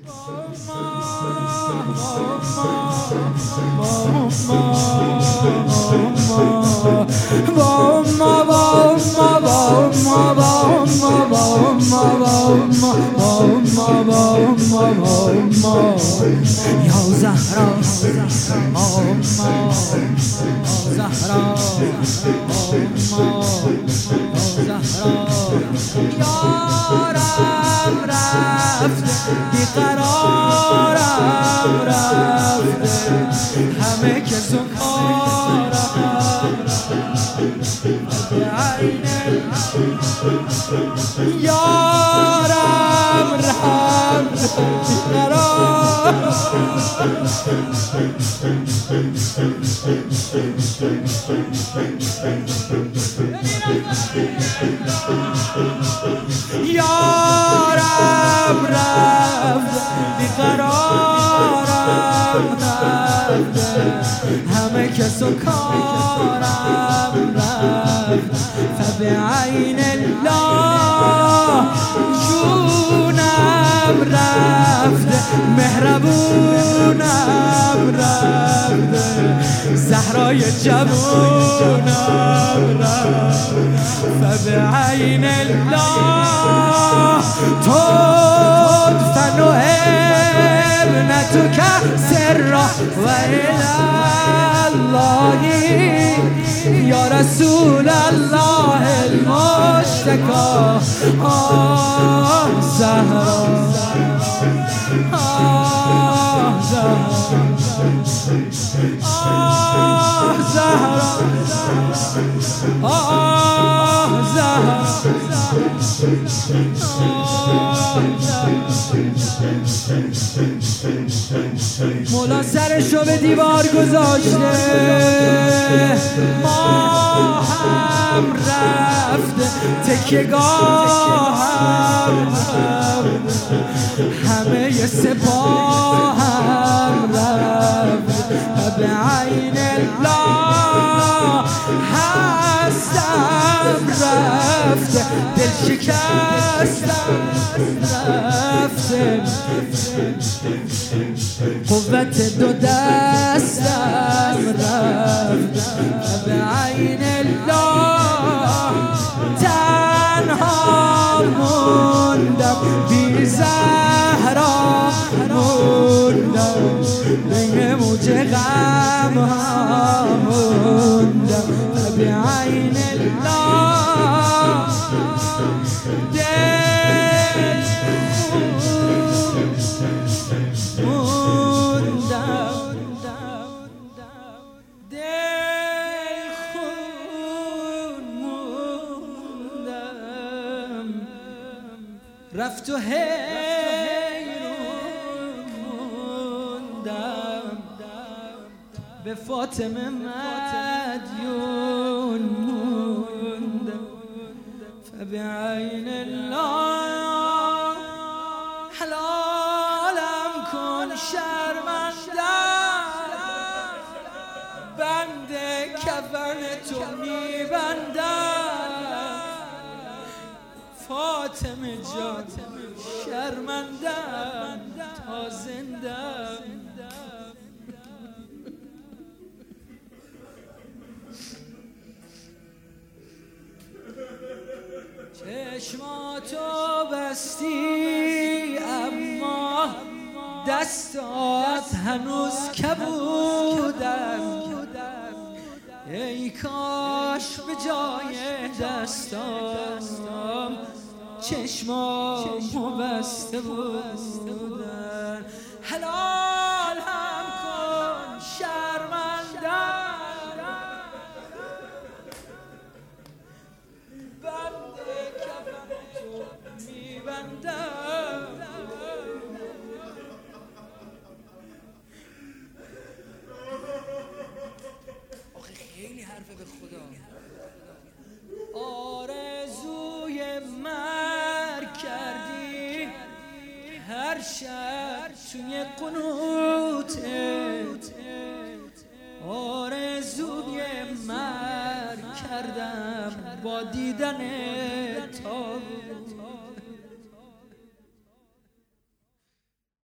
یا زهرا زهرا یارم رفت بیقرارم رفت. همه که زکارم یارم رفت. بیقرارم یارم. کس و کارم رفت. فبعین الله جونم رفت. مهربونم رفت. زهرای جوونم رفت. فبعین الله تدفن ابنتك سرا و الله یا رسول الله المشتکا آه زهرا آه زهرا آه زهرا آه زهرا مولا سرشو به دیوار گذاشته. ما هم رفت تکیگاه هم همه سپاه هم رفت به عین الله هستم رفت دل شکستم رفته. قوت دو دستم رفت. به عین الله تنها موندم. بی زهرا موندم. بین موج غم ها موندم. به عین الله رفت و حیرون موندم به فاطمه مدیون موندم. فبعین الله حلالم کن شرمندم. بند کفن تو میبندم. فاطمه جان شرمندم تا زندم. چشماتو بستی اما دستات هنوز کبودن. ای کاش به جای دستام چشمامو بسته بودن. حلال توی قنوتت آرزوی مرگ کردم با دیدن تا